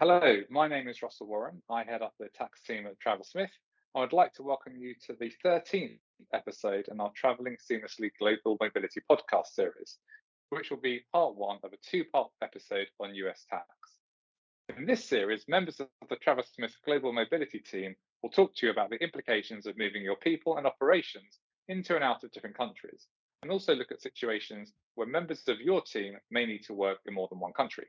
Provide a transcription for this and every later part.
Hello, my name is Russell Warren. I head up the tax team at Travers Smith. I would like to welcome you to the 13th episode in our Travelling Seamlessly Global Mobility podcast series, which will be part one of a two part episode on US tax. In this series, members of the Travers Smith Global Mobility team will talk to you about the implications of moving your people and operations into and out of different countries, and also look at situations where members of your team may need to work in more than one country.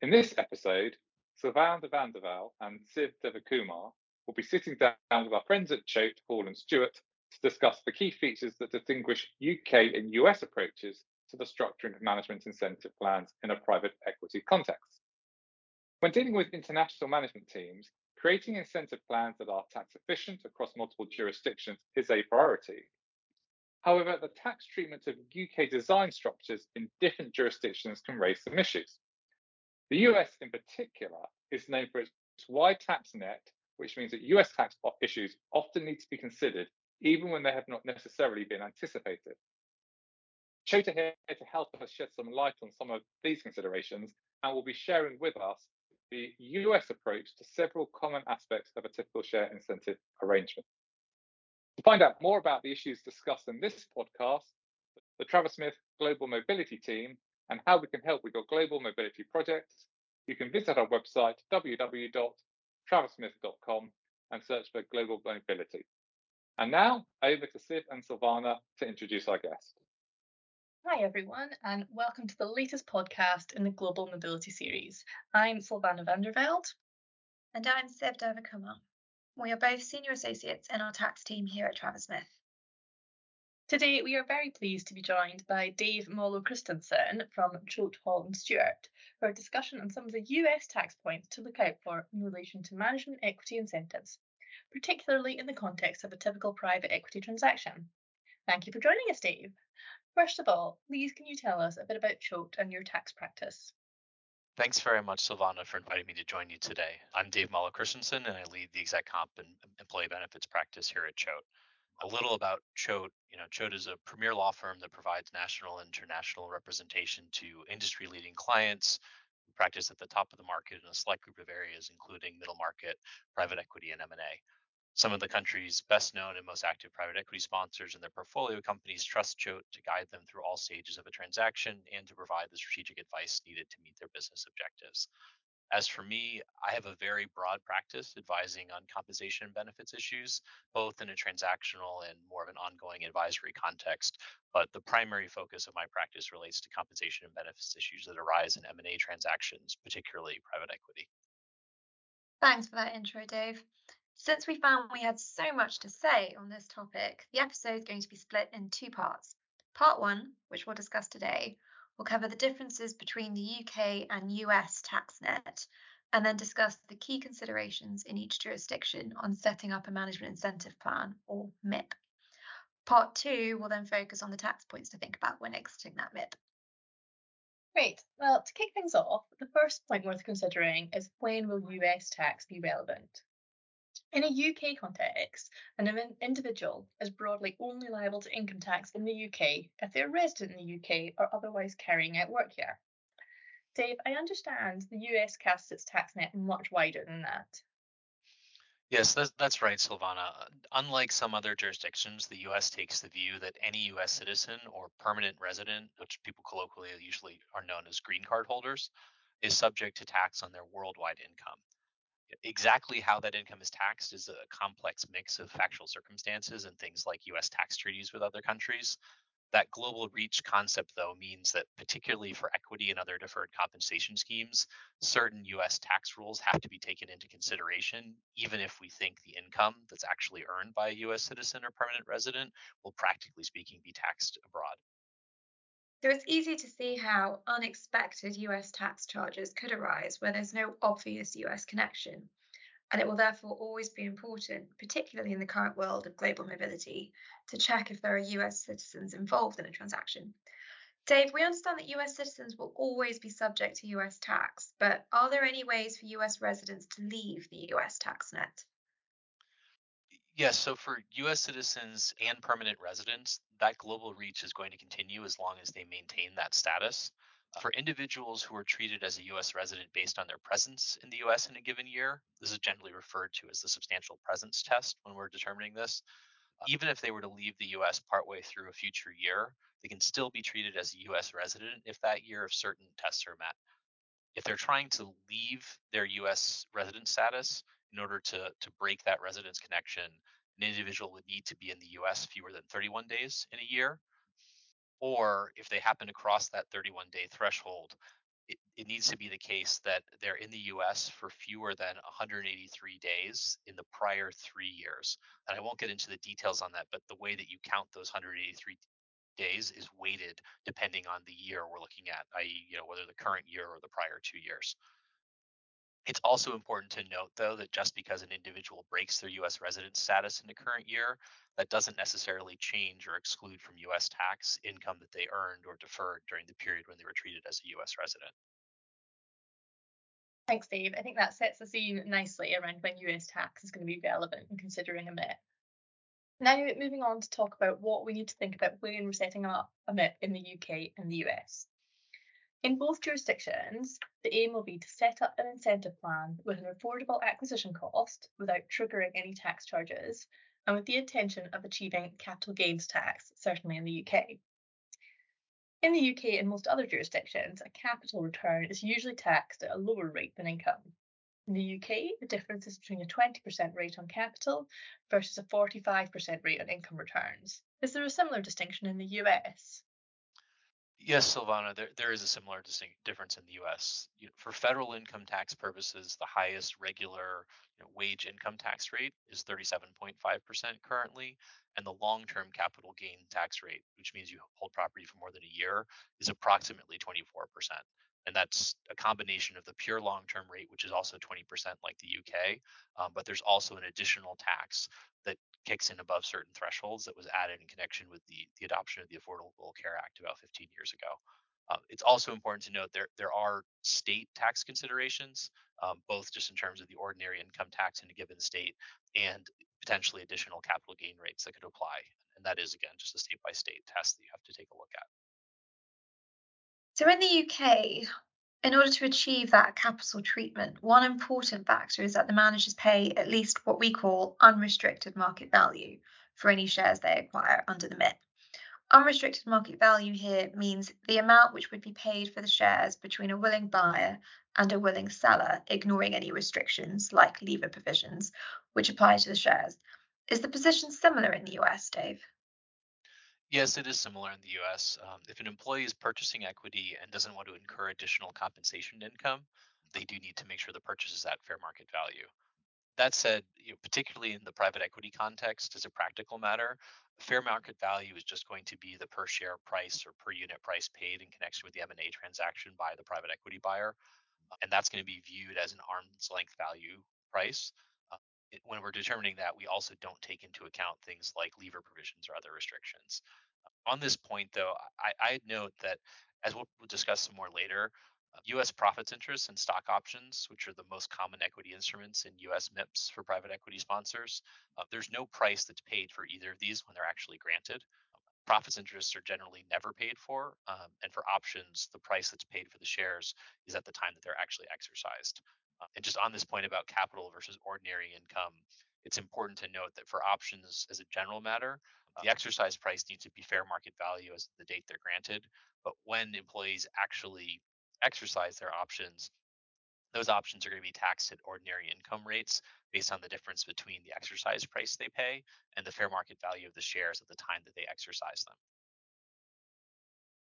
In this episode, Silvana van der Velde and Siv Devakumar will be sitting down with our friends at Choate, Hall and Stewart to discuss the key features that distinguish UK and US approaches to the structuring of management incentive plans in a private equity context. When dealing with international management teams, creating incentive plans that are tax efficient across multiple jurisdictions is a priority. However, the tax treatment of UK design structures in different jurisdictions can raise some issues. The US, in particular, is known for its wide tax net, which means that US tax issues often need to be considered even when they have not necessarily been anticipated. Choate here to help us shed some light on some of these considerations and will be sharing with us the US approach to several common aspects of a typical share incentive arrangement. To find out more about the issues discussed in this podcast, the Travers Smith Global Mobility Team and how we can help with your global mobility projects, you can visit our website www.traverssmith.com and search for Global Mobility. And now over to Siv and Silvana to introduce our guest. Hi, everyone, and welcome to the latest podcast in the Global Mobility series. I'm Silvana van der Velde. And I'm Siv Devakumar. We are both senior associates in our tax team here at Travers Smith. Today, we are very pleased to be joined by Dave Mollo Christensen from Choate Hall and Stewart for a discussion on some of the US tax points to look out for in relation to management equity incentives, particularly in the context of a typical private equity transaction. Thank you for joining us, Dave. First of all, please can you tell us a bit about Choate and your tax practice? Thanks very much, Silvana, for inviting me to join you today. I'm Dave Mollo Christensen, and I lead the exec comp and employee benefits practice here at Choate a little about Choate. You know, Choate is a premier law firm that provides national and international representation to industry-leading clients who practice at the top of the market in a select group of areas, including middle market, private equity, and M&A. Some of the country's best known and most active private equity sponsors and their portfolio companies trust Choate to guide them through all stages of a transaction and to provide the strategic advice needed to meet their business objectives. As for me, I have a very broad practice advising on compensation and benefits issues, both in a transactional and more of an ongoing advisory context. But the primary focus of my practice relates to compensation and benefits issues that arise in M&A transactions, particularly private equity. Thanks for that intro, Dave. Since we found we had so much to say on this topic, the episode is going to be split in two parts. Part one, which we'll discuss today, We'll cover the differences between the UK and US tax net, and then discuss the key considerations in each jurisdiction on setting up a management incentive plan, or MIP. Part two will then focus on the tax points to think about when exiting that MIP. Great. Well, to kick things off, the first point worth considering is when will US tax be relevant? In a UK context, an individual is broadly only liable to income tax in the UK if they're resident in the UK or otherwise carrying out work here. Dave, I understand the US casts its tax net much wider than that. Yes, that's, right, Silvana. Unlike some other jurisdictions, the US takes the view that any US citizen or permanent resident, which people colloquially usually are known as green card holders, is subject to tax on their worldwide income. Exactly how that income is taxed is a complex mix of factual circumstances and things like US tax treaties with other countries. That global reach concept, though, means that particularly for equity and other deferred compensation schemes, certain US tax rules have to be taken into consideration, even if we think the income that's actually earned by a US citizen or permanent resident will, practically speaking, be taxed abroad. So it's easy to see how unexpected US tax charges could arise where there's no obvious US connection. And it will therefore always be important, particularly in the current world of global mobility, to check if there are US citizens involved in a transaction. Dave, we understand that US citizens will always be subject to US tax, but are there any ways for US residents to leave the US tax net? Yes, so for US citizens and permanent residents, that global reach is going to continue as long as they maintain that status. Uh, for individuals who are treated as a U.S. resident based on their presence in the U.S. in a given year, this is generally referred to as the substantial presence test when we're determining this. Uh, even if they were to leave the U.S. partway through a future year, they can still be treated as a U.S. resident if that year of certain tests are met. If they're trying to leave their U.S. resident status in order to, to break that residence connection, an individual would need to be in the US fewer than 31 days in a year. Or if they happen to cross that 31 day threshold, it, it, needs to be the case that they're in the US for fewer than 183 days in the prior three years. And I won't get into the details on that, but the way that you count those 183 days is weighted depending on the year we're looking at, i.e., you know, whether the current year or the prior two years. It's also important to note, though, that just because an individual breaks their U.S. resident status in the current year, that doesn't necessarily change or exclude from U.S. tax income that they earned or deferred during the period when they were treated as a U.S. resident. Thanks, Dave. I think that sets the scene nicely around when US tax is going to be relevant in considering a MIP. Now, moving on to talk about what we need to think about when we're setting up a MIP in the UK and the US. In both jurisdictions, the aim will be to set up an incentive plan with an affordable acquisition cost without triggering any tax charges and with the intention of achieving capital gains tax, certainly in the UK. In the UK and most other jurisdictions, a capital return is usually taxed at a lower rate than income. In the UK, the difference is between a 20% rate on capital versus a 45% rate on income returns. Is there a similar distinction in the US? Yes, Silvana, there, there is a similar distinct difference in the U.S. You know, for federal income tax purposes, the highest regular you know, wage income tax rate is 37.5% currently, and the long-term capital gain tax rate, which means you hold property for more than a year, is approximately 24%. And that's a combination of the pure long-term rate, which is also 20% like the UK, um, but there's also an additional tax that kicks in above certain thresholds that was added in connection with the, the adoption of the Affordable Care Act about 15 years ago. Um, it's also important to note there there are state tax considerations, um, both just in terms of the ordinary income tax in a given state and potentially additional capital gain rates that could apply. And that is again just a state by state test that you have to take a look at. So in the UK, in order to achieve that capital treatment, one important factor is that the managers pay at least what we call unrestricted market value for any shares they acquire under the MIP. Unrestricted market value here means the amount which would be paid for the shares between a willing buyer and a willing seller, ignoring any restrictions like leaver provisions which apply to the shares. Is the position similar in the US, Dave? Yes, it is similar in the US. Um, if an employee is purchasing equity and doesn't want to incur additional compensation income, they do need to make sure the purchase is at fair market value. That said, you know, particularly in the private equity context, as a practical matter, fair market value is just going to be the per share price or per unit price paid in connection with the M&A transaction by the private equity buyer, and that's going to be viewed as an arm's length value price. Uh, when we're determining that, we also don't take into account things like leaver provisions or other restrictions. On this point, though, I, I'd note that as we'll, we'll discuss some more later, uh, U.S. profits interests and stock options, which are the most common equity instruments in U.S. MIPS for private equity sponsors, uh, there's no price that's paid for either of these when they're actually granted. Profits interests are generally never paid for, um, and for options, the price that's paid for the shares is at the time that they're actually exercised. Uh, and just on this point about capital versus ordinary income, it's important to note that for options as a general matter, the exercise price needs to be fair market value as the date they're granted. But when employees actually exercise their options, those options are going to be taxed at ordinary income rates based on the difference between the exercise price they pay and the fair market value of the shares at the time that they exercise them.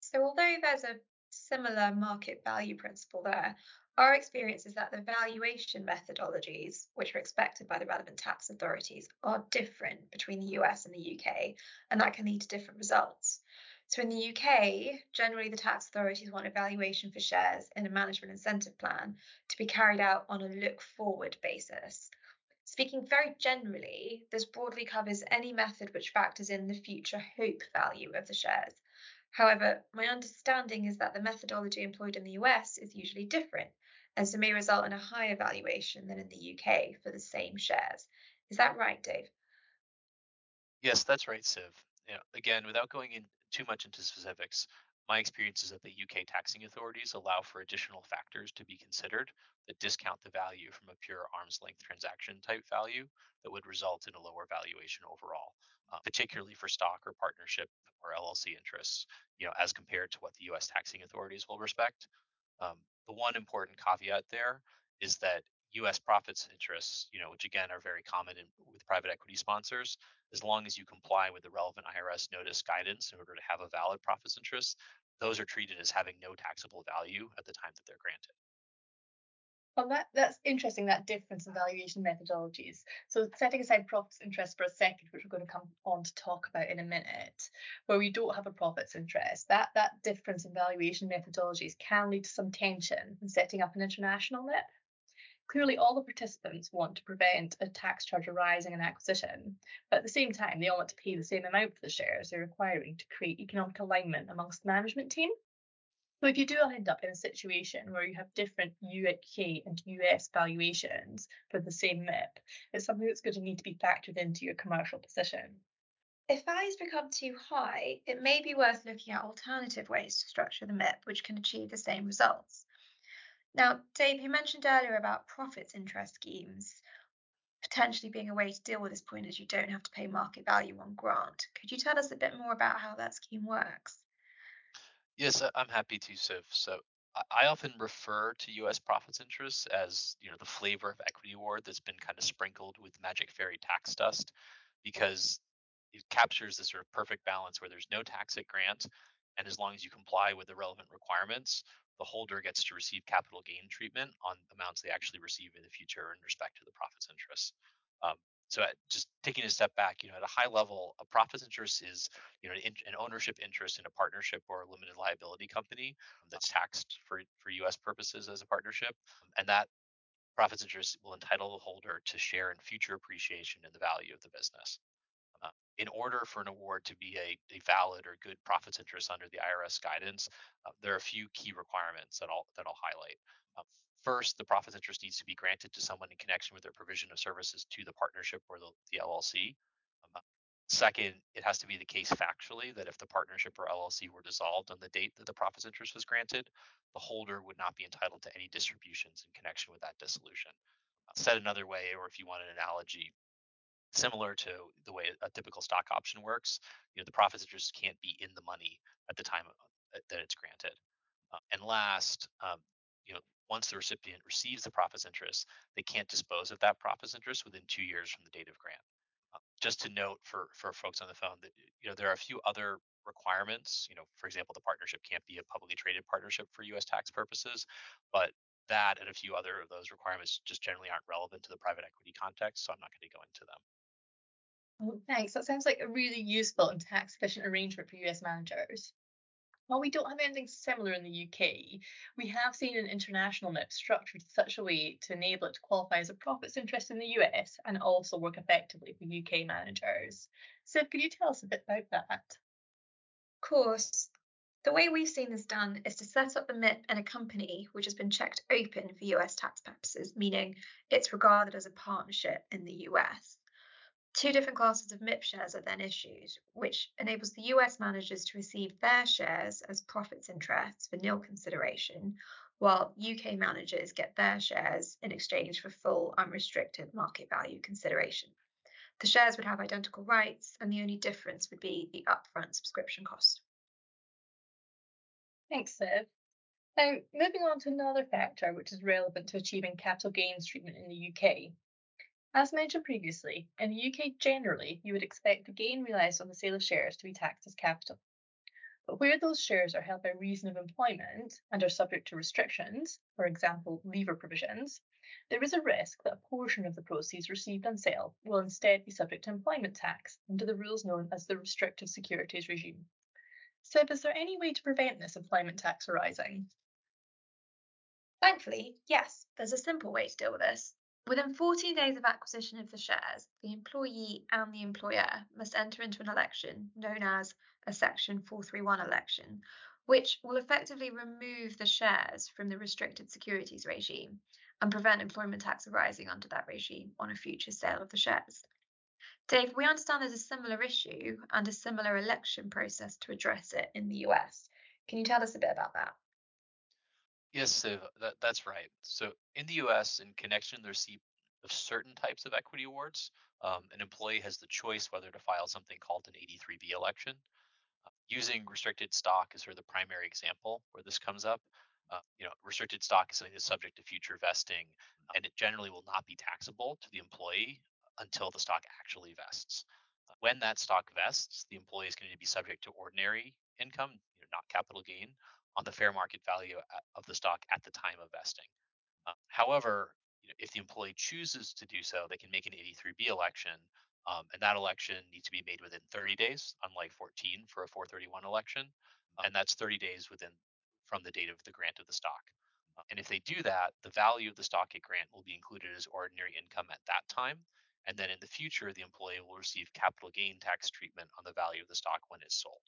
So, although there's a similar market value principle there, our experience is that the valuation methodologies, which are expected by the relevant tax authorities, are different between the US and the UK, and that can lead to different results. So, in the UK, generally the tax authorities want a valuation for shares in a management incentive plan to be carried out on a look forward basis. Speaking very generally, this broadly covers any method which factors in the future hope value of the shares. However, my understanding is that the methodology employed in the US is usually different and so may result in a higher valuation than in the UK for the same shares. Is that right, Dave? Yes, that's right, Siv. Again, without going in too much into specifics, My experience is that the UK taxing authorities allow for additional factors to be considered that discount the value from a pure arm's length transaction type value that would result in a lower valuation overall, uh, particularly for stock or partnership or LLC interests, you know, as compared to what the US taxing authorities will respect. Um, the one important caveat there is that U.S. profits interests, you know, which again are very common in, with private equity sponsors, as long as you comply with the relevant IRS notice guidance in order to have a valid profits interest, those are treated as having no taxable value at the time that they're granted. Well, that, that's interesting, that difference in valuation methodologies. So setting aside profits interest for a second, which we're going to come on to talk about in a minute, where we don't have a profits interest, that, that difference in valuation methodologies can lead to some tension in setting up an international MIP. Clearly, all the participants want to prevent a tax charge arising in acquisition, but at the same time, they all want to pay the same amount for the shares they're acquiring to create economic alignment amongst the management team. So if you do end up in a situation where you have different UK and US valuations for the same MIP, it's something that's going to need to be factored into your commercial position. If values become too high, it may be worth looking at alternative ways to structure the MIP which can achieve the same results. Now, Dave, you mentioned earlier about profits interest schemes potentially being a way to deal with this point as you don't have to pay market value on grant. Could you tell us a bit more about how that scheme works? Yes, I'm happy to, Siv. So I often refer to U.S. profits interests as you know the flavor of equity award that's been kind of sprinkled with magic fairy tax dust, because it captures this sort of perfect balance where there's no tax at grant, and as long as you comply with the relevant requirements, the holder gets to receive capital gain treatment on amounts they actually receive in the future in respect to the profits interest. Um, so at, just taking a step back, you know, at a high level, a profits interest is, you know, an, an ownership interest in a partnership or a limited liability company that's taxed for for U.S. purposes as a partnership, and that profits interest will entitle the holder to share in future appreciation in the value of the business. Uh, in order for an award to be a, a, valid or good profits interest under the IRS guidance, uh, there are a few key requirements that I'll that I'll highlight. Uh, first, the profits interest needs to be granted to someone in connection with their provision of services to the partnership or the, the LLC. Um, second, it has to be the case factually that if the partnership or LLC were dissolved on the date that the profits interest was granted, the holder would not be entitled to any distributions in connection with that dissolution. Uh, said another way, or if you want an analogy, similar to the way a typical stock option works, you know, the profits interest can't be in the money at the time uh, that it's granted. Uh, and last, um, you know, once the recipient receives the profits interest, they can't dispose of that profits interest within two years from the date of grant. Uh, just to note for for folks on the phone that you know there are a few other requirements. You know, for example, the partnership can't be a publicly traded partnership for U.S. tax purposes, but that and a few other of those requirements just generally aren't relevant to the private equity context, so I'm not going to go into them. Oh, thanks. That sounds like a really useful and tax efficient arrangement for US managers. While we don't have anything similar in the UK, we have seen an international MIP structured in such a way to enable it to qualify as a profits interest in the US and also work effectively for UK managers. So, could you tell us a bit about that? Of course. The way we've seen this done is to set up the MIP in a company which has been checked open for US tax purposes, meaning it's regarded as a partnership in the US. Two different classes of MIP shares are then issued, which enables the US managers to receive their shares as profits interests for nil consideration, while UK managers get their shares in exchange for full unrestricted market value consideration. The shares would have identical rights, and the only difference would be the upfront subscription cost. Thanks, Siv. Now, moving on to another factor which is relevant to achieving capital gains treatment in the UK as mentioned previously, in the UK generally, you would expect the gain realised on the sale of shares to be taxed as capital. But where those shares are held by reason of employment and are subject to restrictions, for example, leaver provisions, there is a risk that a portion of the proceeds received on sale will instead be subject to employment tax under the rules known as the restrictive securities regime. Siv, is there any way to prevent this employment tax arising? Thankfully, yes, there's a simple way to deal with this. Within 14 days of acquisition of the shares, the employee and the employer must enter into an election known as a Section 431 election, which will effectively remove the shares from the restricted securities regime and prevent employment tax arising under that regime on a future sale of the shares. Dave, we understand there's a similar issue and a similar election process to address it in the US. Can you tell us a bit about that? Yes, so that, that's right. So in the US, in connection to the receipt of certain types of equity awards, um, an employee has the choice whether to file something called an 83B election. Uh, using restricted stock is sort of the primary example where this comes up. Uh, you know, restricted stock is something that's subject to future vesting, and it generally will not be taxable to the employee until the stock actually vests. Uh, when that stock vests, the employee is going to be subject to ordinary income, you know, not capital gain, on the fair market value of the stock at the time of vesting. Uh, however, you know, if the employee chooses to do so, they can make an 83B election, um, and that election needs to be made within 30 days, unlike 14 for a 431 election, and that's 30 days within from the date of the grant of the stock. Uh, and if they do that, the value of the stock at grant will be included as ordinary income at that time, and then in the future, the employee will receive capital gain tax treatment on the value of the stock when it's sold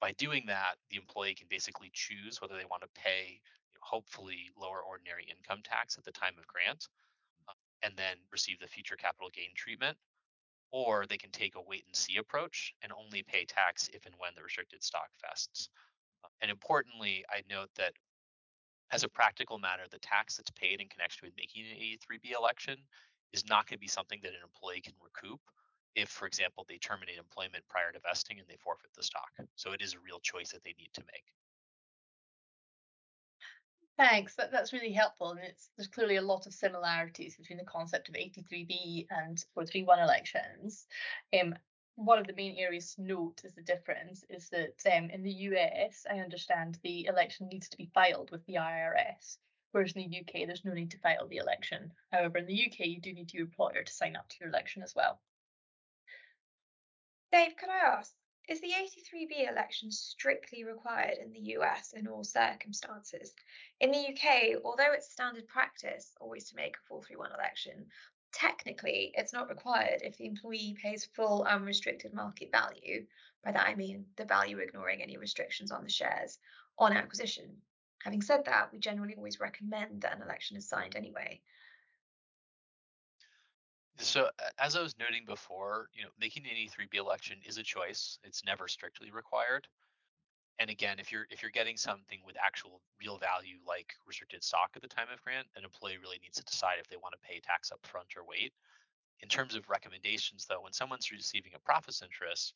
by doing that, the employee can basically choose whether they want to pay, you know, hopefully, lower ordinary income tax at the time of grant uh, and then receive the future capital gain treatment, or they can take a wait and see approach and only pay tax if and when the restricted stock vests. Uh, and importantly, I note that as a practical matter, the tax that's paid in connection with making an 83B election is not going to be something that an employee can recoup if, for example, they terminate employment prior to vesting and they forfeit the stock. So it is a real choice that they need to make. Thanks. That, that's really helpful. And it's there's clearly a lot of similarities between the concept of 83B and 431 elections. Um, one of the main areas to note is the difference is that um, in the US, I understand the election needs to be filed with the IRS, whereas in the UK, there's no need to file the election. However, in the UK, you do need your employer to sign up to your election as well. Dave, can I ask, is the 83B election strictly required in the US in all circumstances? In the UK, although it's standard practice always to make a 431 election, technically it's not required if the employee pays full unrestricted market value. By that I mean the value ignoring any restrictions on the shares on acquisition. Having said that, we generally always recommend that an election is signed anyway. So as I was noting before, you know, making an 83B election is a choice. It's never strictly required. And again, if you're if you're getting something with actual real value like restricted stock at the time of grant, an employee really needs to decide if they want to pay tax up front or wait. In terms of recommendations though, when someone's receiving a profits interest,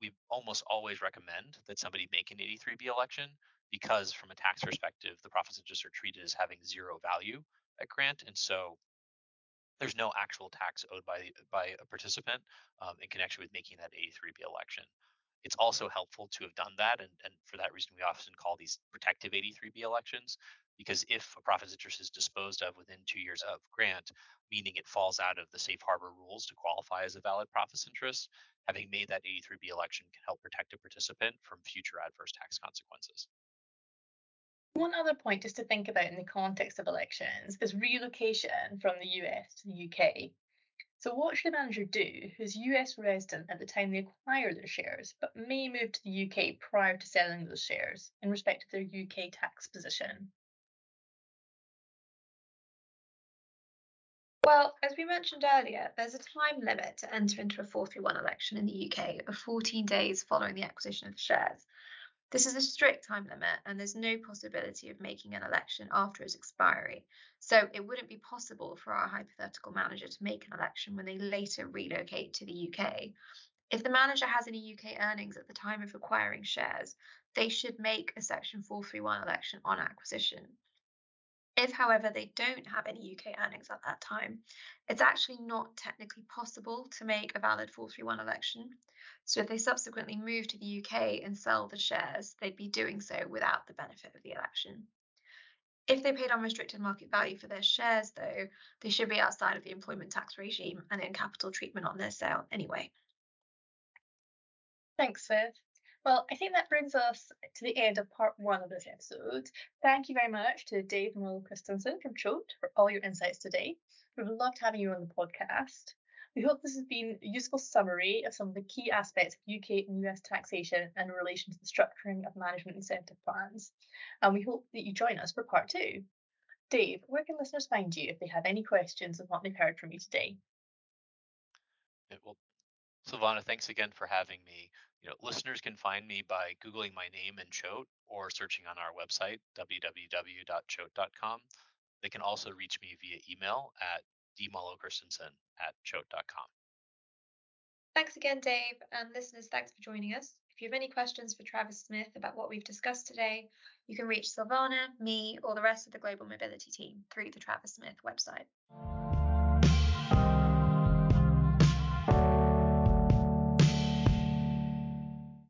we almost always recommend that somebody make an 83B election because from a tax perspective, the profits interests are treated as having zero value at grant. And so there's no actual tax owed by by a participant um, in connection with making that 83B election. It's also helpful to have done that, and, and for that reason, we often call these protective 83B elections, because if a profits interest is disposed of within two years of grant, meaning it falls out of the safe harbor rules to qualify as a valid profits interest, having made that 83B election can help protect a participant from future adverse tax consequences. One other point just to think about in the context of elections is relocation from the US to the UK. So, what should a manager do who's US resident at the time they acquire their shares, but may move to the UK prior to selling those shares in respect of their UK tax position? Well, as we mentioned earlier, there's a time limit to enter into a 431 election in the UK of 14 days following the acquisition of the shares. This is a strict time limit, and there's no possibility of making an election after its expiry. So it wouldn't be possible for our hypothetical manager to make an election when they later relocate to the UK. If the manager has any UK earnings at the time of acquiring shares, they should make a Section 431 election on acquisition. If, however, they don't have any UK earnings at that time, it's actually not technically possible to make a valid 431 election. So if they subsequently move to the UK and sell the shares, they'd be doing so without the benefit of the election. If they paid unrestricted market value for their shares, though, they should be outside of the employment tax regime and in capital treatment on their sale anyway. Thanks, Siv. Well, I think that brings us to the end of part one of this episode. Thank you very much to Dave and Will Christensen from Choate for all your insights today. We've loved having you on the podcast. We hope this has been a useful summary of some of the key aspects of UK and US taxation in relation to the structuring of management incentive plans. And we hope that you join us for part two. Dave, where can listeners find you if they have any questions on what they've heard from you today? Well, Silvana, thanks again for having me. You know, listeners can find me by Googling my name and Choate or searching on our website, www.choate.com. They can also reach me via email at dmallowchristensen at choate.com. Thanks again, Dave, and listeners, thanks for joining us. If you have any questions for Travers Smith about what we've discussed today, you can reach Silvana, me, or the rest of the Global Mobility team through the Travers Smith website.